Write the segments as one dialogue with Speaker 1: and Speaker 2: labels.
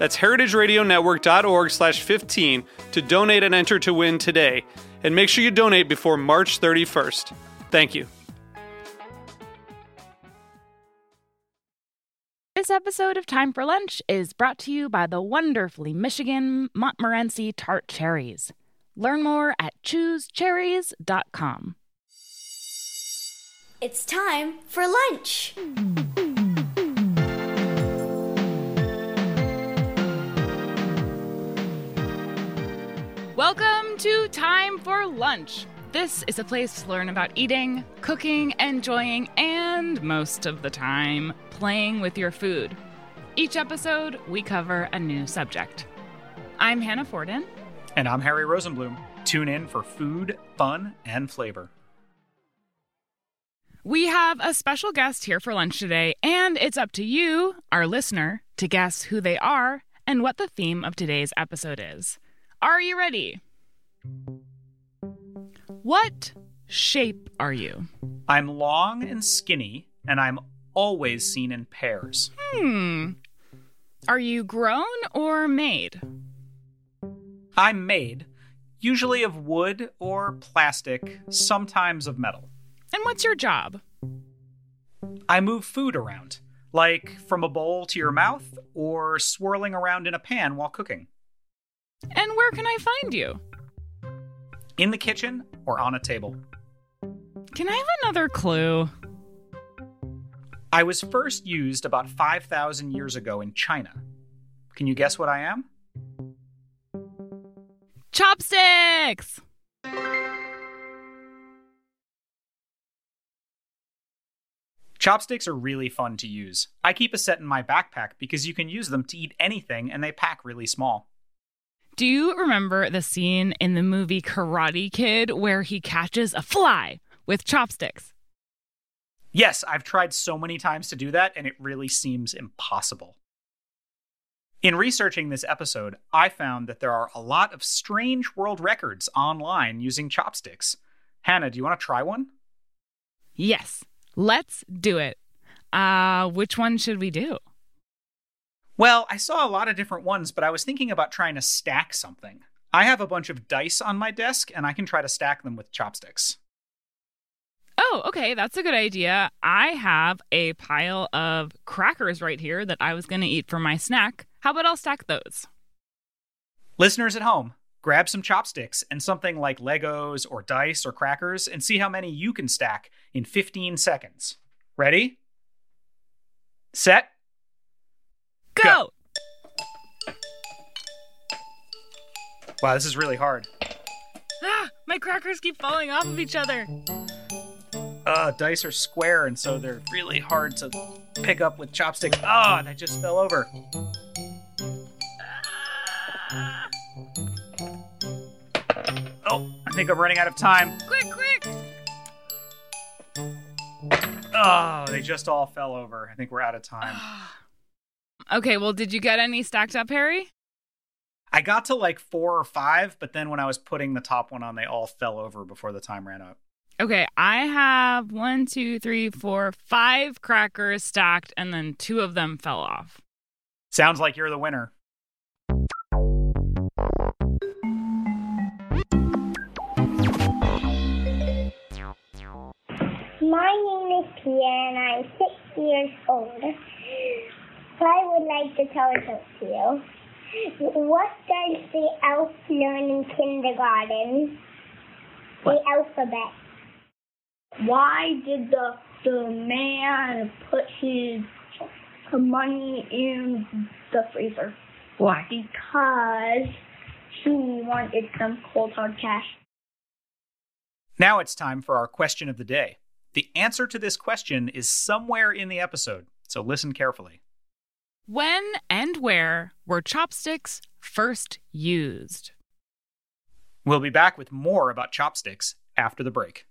Speaker 1: That's heritageradionetwork.org slash 15 to donate and enter to win today. And make sure you donate before March 31st. Thank you.
Speaker 2: This episode of Time for Lunch is brought to you by the wonderfully Michigan Montmorency tart cherries. Learn more at choosecherries.com.
Speaker 3: It's time for lunch.
Speaker 2: Welcome to Time for Lunch. This is a place to learn about eating, cooking, enjoying, and most of the time, playing with your food. Each episode, we cover a new subject. I'm Hannah Forden.
Speaker 4: And I'm Harry Rosenblum. Tune in for food, fun, and flavor.
Speaker 2: We have a special guest here for lunch today, and it's up to you, our listener, to guess who they are and what the theme of today's episode is. Are you ready? What shape are you?
Speaker 4: I'm long and skinny, and I'm always seen in pairs.
Speaker 2: Hmm. Are you grown or made?
Speaker 4: I'm made, usually of wood or plastic, sometimes of metal.
Speaker 2: And what's your job?
Speaker 4: I move food around, like from a bowl to your mouth or swirling around in a pan while cooking.
Speaker 2: And where can I find you?
Speaker 4: In the kitchen or on a table.
Speaker 2: Can I have another clue?
Speaker 4: I was first used about 5,000 years ago in China. Can you guess what I am?
Speaker 2: Chopsticks!
Speaker 4: Chopsticks are really fun to use. I keep a set in my backpack because you can use them to eat anything and they pack really small.
Speaker 2: Do you remember the scene in the movie Karate Kid where he catches a fly with chopsticks?
Speaker 4: Yes, I've tried so many times to do that and it really seems impossible. In researching this episode, I found that there are a lot of strange world records online using chopsticks. Hannah, do you want to try one?
Speaker 2: Yes, let's do it. Uh, which one should we do?
Speaker 4: Well, I saw a lot of different ones, but I was thinking about trying to stack something. I have a bunch of dice on my desk, and I can try to stack them with chopsticks.
Speaker 2: Oh, okay, that's a good idea. I have a pile of crackers right here that I was going to eat for my snack. How about I'll stack those?
Speaker 4: Listeners at home, grab some chopsticks and something like Legos or dice or crackers and see how many you can stack in 15 seconds. Ready? Set?
Speaker 2: Go!
Speaker 4: Wow, this is really hard.
Speaker 2: Ah, my crackers keep falling off of each other.
Speaker 4: Uh, dice are square, and so they're really hard to pick up with chopsticks. Ah, they just fell over. Oh, I think I'm running out of time.
Speaker 2: Quick, quick!
Speaker 4: Oh, they just all fell over. I think we're out of time.
Speaker 2: Okay, well, did you get any stacked up, Harry?
Speaker 4: I got to like four or five, but then when I was putting the top one on, they all fell over before the time ran out.
Speaker 2: Okay, I have one, two, three, four, five crackers stacked, and then two of them fell off.
Speaker 4: Sounds like you're the winner.
Speaker 5: My name is Pierre and I'm six years old. I would like to tell a joke to you. What does the elf learn in kindergarten? The alphabet. Why did the the man put his money in the freezer?
Speaker 3: Why?
Speaker 5: Because he wanted some cold hard cash.
Speaker 4: Now it's time for our question of the day. The answer to this question is somewhere in the episode, so listen carefully.
Speaker 2: When and where were chopsticks first used?
Speaker 4: We'll be back with more about chopsticks after the break.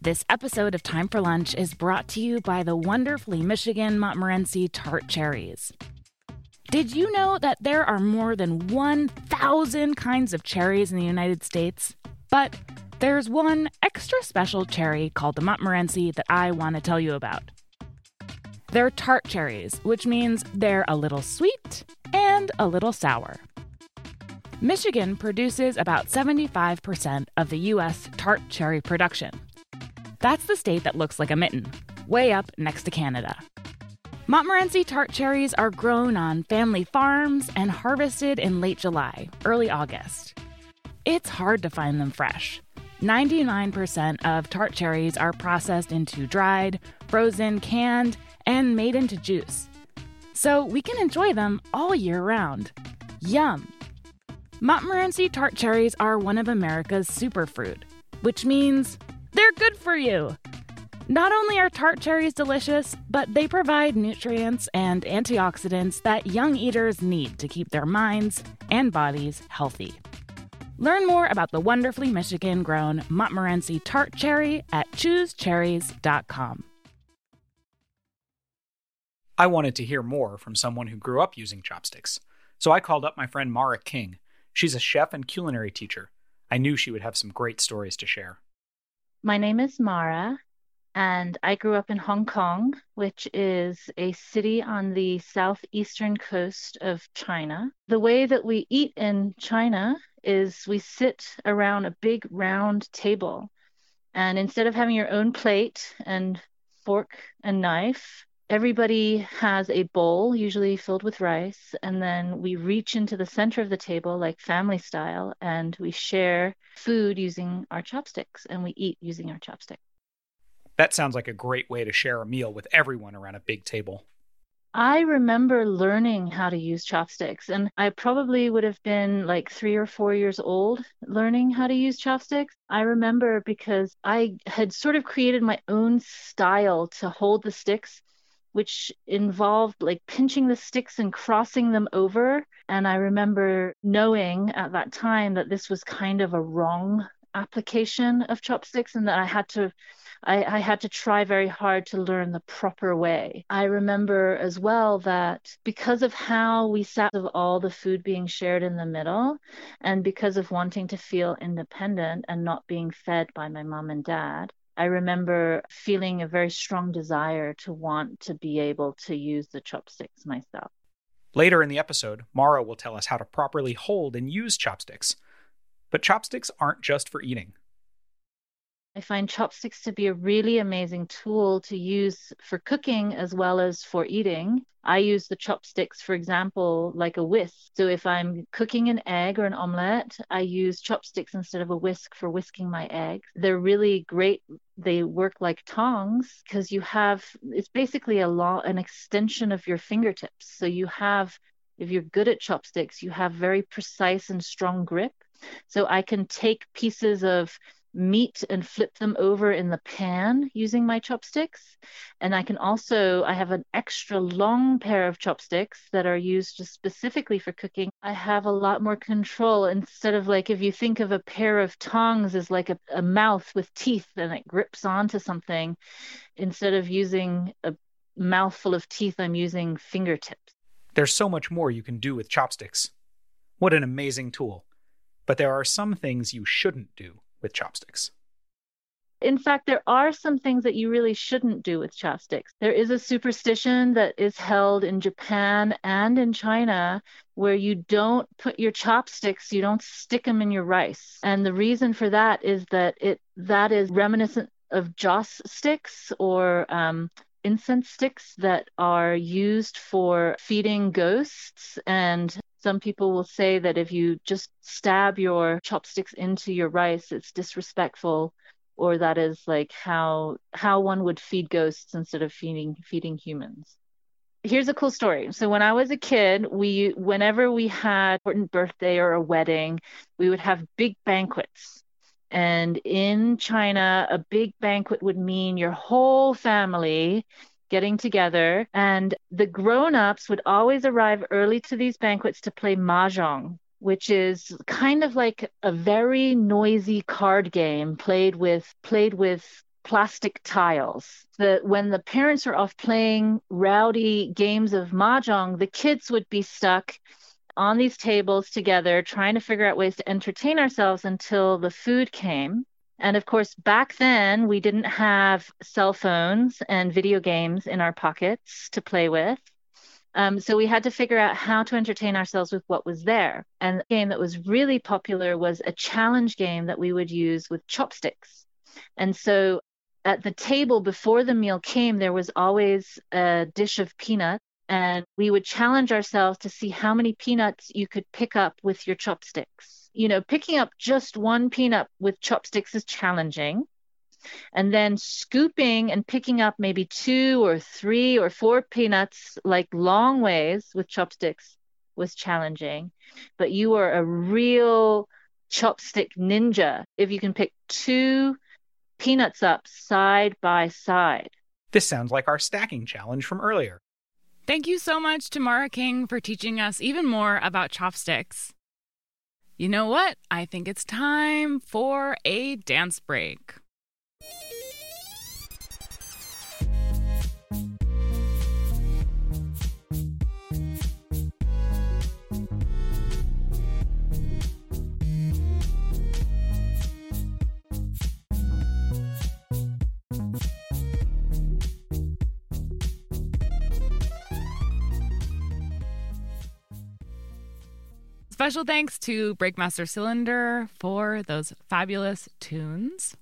Speaker 2: This episode of Time for Lunch is brought to you by the wonderfully Michigan Montmorency tart cherries. Did you know that there are more than 1,000 kinds of cherries in the United States? But there's one extra special cherry called the Montmorency that I want to tell you about. They're tart cherries, which means they're a little sweet and a little sour. Michigan produces about 75% of the U.S. tart cherry production. That's the state that looks like a mitten, way up next to Canada. Montmorency tart cherries are grown on family farms and harvested in late July, early August. It's hard to find them fresh. 99% of tart cherries are processed into dried, frozen, canned, and made into juice. So we can enjoy them all year round. Yum! Montmorency tart cherries are one of America's superfruit, which means they're good for you. Not only are tart cherries delicious, but they provide nutrients and antioxidants that young eaters need to keep their minds and bodies healthy. Learn more about the wonderfully Michigan grown Montmorency tart cherry at choosecherries.com.
Speaker 4: I wanted to hear more from someone who grew up using chopsticks, so I called up my friend Mara King. She's a chef and culinary teacher. I knew she would have some great stories to share.
Speaker 6: My name is Mara, and I grew up in Hong Kong, which is a city on the southeastern coast of China. The way that we eat in China is we sit around a big round table, and instead of having your own plate and fork and knife, everybody has a bowl, usually filled with rice, and then we reach into the center of the table, like family style, and we share food using our chopsticks and we eat using our chopsticks.
Speaker 4: That sounds like a great way to share a meal with everyone around a big table.
Speaker 6: I remember learning how to use chopsticks, and I probably would have been like three or four years old learning how to use chopsticks. I remember because I had sort of created my own style to hold the sticks which involved like pinching the sticks and crossing them over. And I remember knowing at that time that this was kind of a wrong application of chopsticks and that I had to I, I, had to try very hard to learn the proper way. I remember as well that because of how we sat of all the food being shared in the middle, and because of wanting to feel independent and not being fed by my mom and dad, I remember feeling a very strong desire to want to be able to use the chopsticks myself.
Speaker 4: Later in the episode, Mara will tell us how to properly hold and use chopsticks. But chopsticks aren't just for eating.
Speaker 6: I find chopsticks to be a really amazing tool to use for cooking as well as for eating. I use the chopsticks, for example, like a whisk. So if I'm cooking an egg or an omelette, I use chopsticks instead of a whisk for whisking my eggs. They're really great. They work like tongs because you have it's basically a law an extension of your fingertips. So you have if you're good at chopsticks, you have very precise and strong grip. So I can take pieces of meat and flip them over in the pan using my chopsticks. And I can also, I have an extra long pair of chopsticks that are used just specifically for cooking. I have a lot more control instead of like if you think of a pair of tongs as like a, a mouth with teeth and it grips onto something, instead of using a mouthful of teeth, I'm using fingertips.
Speaker 4: There's so much more you can do with chopsticks. What an amazing tool. But there are some things you shouldn't do with chopsticks.
Speaker 6: In fact, there are some things that you really shouldn't do with chopsticks. There is a superstition that is held in Japan and in China where you don't put your chopsticks, you don't stick them in your rice. And the reason for that is that it that is reminiscent of joss sticks or um, incense sticks that are used for feeding ghosts and Some people will say that if you just stab your chopsticks into your rice, it's disrespectful, or that is like how how one would feed ghosts instead of feeding feeding humans. Here's a cool story. So when I was a kid, we whenever we had an important birthday or a wedding, we would have big banquets. And in China, a big banquet would mean your whole family getting together. And the grown ups would always arrive early to these banquets to play mahjong, which is kind of like a very noisy card game played with played with plastic tiles. The, when the parents are off playing rowdy games of mahjong, the kids would be stuck on these tables together trying to figure out ways to entertain ourselves until the food came. And of course, back then we didn't have cell phones and video games in our pockets to play with. Um, so we had to figure out how to entertain ourselves with what was there. And the game that was really popular was a challenge game that we would use with chopsticks. And so at the table before the meal came, there was always a dish of peanuts. And we would challenge ourselves to see how many peanuts you could pick up with your chopsticks you know, picking up just one peanut with chopsticks is challenging. And then scooping and picking up maybe two or three or four peanuts, like long ways with chopsticks, was challenging. But you are a real chopstick ninja if you can pick two peanuts up side by side.
Speaker 4: This sounds like our stacking challenge from earlier.
Speaker 2: Thank you so much to Mara King for teaching us even more about chopsticks. You know what? I think it's time for a dance break. Special thanks to Breakmaster Cylinder for those fabulous tunes.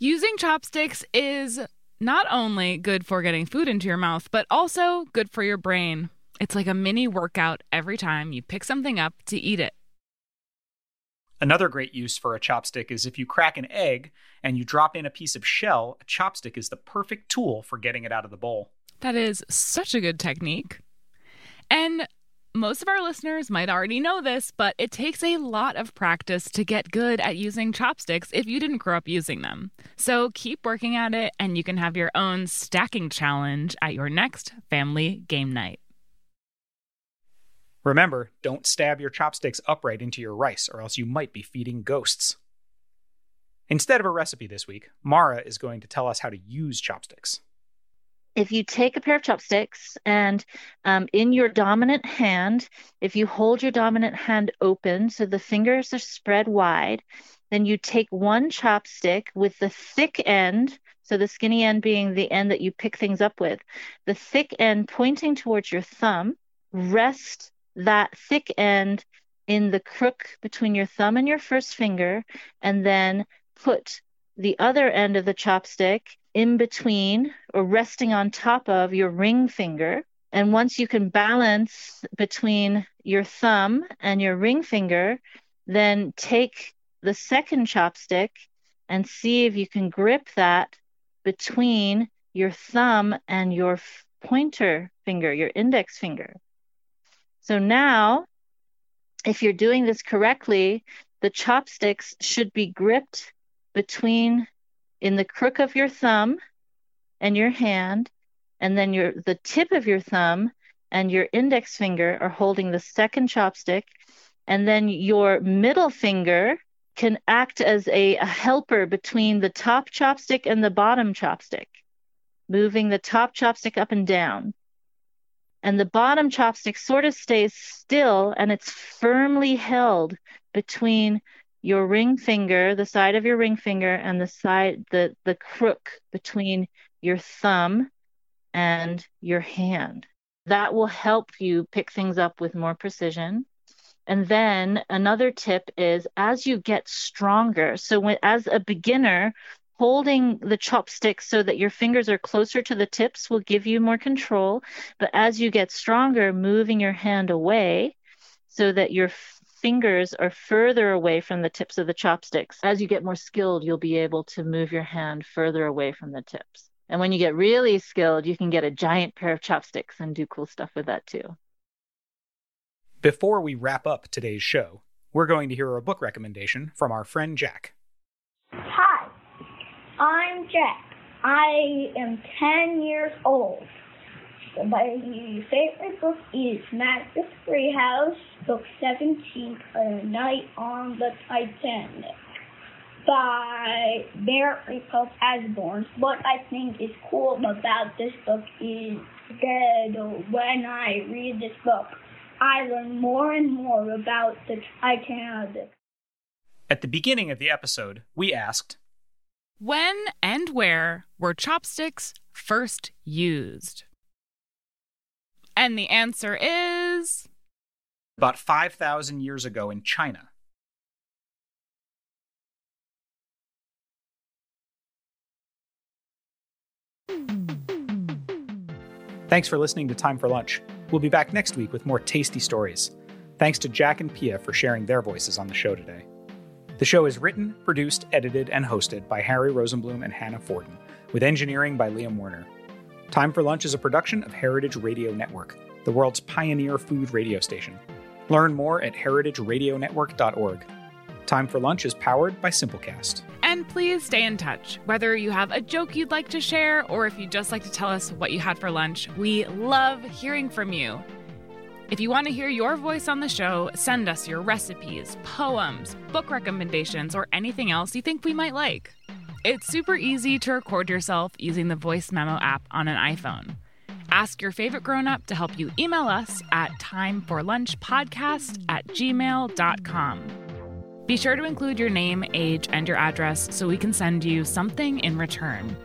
Speaker 2: Using chopsticks is not only good for getting food into your mouth, but also good for your brain. It's like a mini workout every time you pick something up to eat it.
Speaker 4: Another great use for a chopstick is if you crack an egg and you drop in a piece of shell, a chopstick is the perfect tool for getting it out of the bowl.
Speaker 2: That is such a good technique. And most of our listeners might already know this, but it takes a lot of practice to get good at using chopsticks if you didn't grow up using them. So keep working at it, and you can have your own stacking challenge at your next family game night.
Speaker 4: Remember, don't stab your chopsticks upright into your rice, or else you might be feeding ghosts. Instead of a recipe this week, Mara is going to tell us how to use chopsticks
Speaker 6: if you take a pair of chopsticks and um, in your dominant hand, if you hold your dominant hand open so the fingers are spread wide, then you take one chopstick with the thick end, so the skinny end being the end that you pick things up with, the thick end pointing towards your thumb, rest that thick end in the crook between your thumb and your first finger, and then put the other end of the chopstick in between or resting on top of your ring finger. And once you can balance between your thumb and your ring finger, then take the second chopstick and see if you can grip that between your thumb and your pointer finger, your index finger. So now, if you're doing this correctly, the chopsticks should be gripped between in the crook of your thumb and your hand, and then your the tip of your thumb and your index finger are holding the second chopstick, and then your middle finger can act as a, a helper between the top chopstick and the bottom chopstick, moving the top chopstick up and down. And the bottom chopstick sort of stays still and it's firmly held between your ring finger, the side of your ring finger, and the side, the, the crook between your thumb and your hand. That will help you pick things up with more precision. And then another tip is as you get stronger, so when, as a beginner, holding the chopsticks so that your fingers are closer to the tips will give you more control. But as you get stronger, moving your hand away so that your fingers are further away from the tips of the chopsticks. As you get more skilled, you'll be able to move your hand further away from the tips. And when you get really skilled, you can get a giant pair of chopsticks and do cool stuff with that too.
Speaker 4: Before we wrap up today's show, we're going to hear a book recommendation from our friend Jack.
Speaker 5: Hi, I'm Jack. I am 10 years old. My favorite book is Magnus Greyhouse, Book 17, A Night on the Titanic by Mary Pope Osborne. What I think is cool about this book is that when I read this book, I learn more and more about the Titanic.
Speaker 4: At the beginning of the episode, we asked,
Speaker 2: When and where were chopsticks first used? And the answer is
Speaker 4: about 5,000 years ago in China. Thanks for listening to Time for Lunch. We'll be back next week with more tasty stories. Thanks to Jack and Pia for sharing their voices on the show today. The show is written, produced, edited, and hosted by Harry Rosenblum and Hannah Forden, with engineering by Liam Werner. Time for Lunch is a production of Heritage Radio Network, the world's pioneer food radio station. Learn more at heritageradionetwork.org. Time for Lunch is powered by Simplecast.
Speaker 2: And please stay in touch. Whether you have a joke you'd like to share or if you'd just like to tell us what you had for lunch, we love hearing from you. If you want to hear your voice on the show, send us your recipes, poems, book recommendations, or anything else you think we might like. It's super easy to record yourself using the voice memo app on an iPhone. Ask your favorite grown up to help you email us at timeforlunchpodcast at gmail.com. Be sure to include your name, age, and your address so we can send you something in return.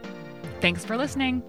Speaker 2: Thanks for listening.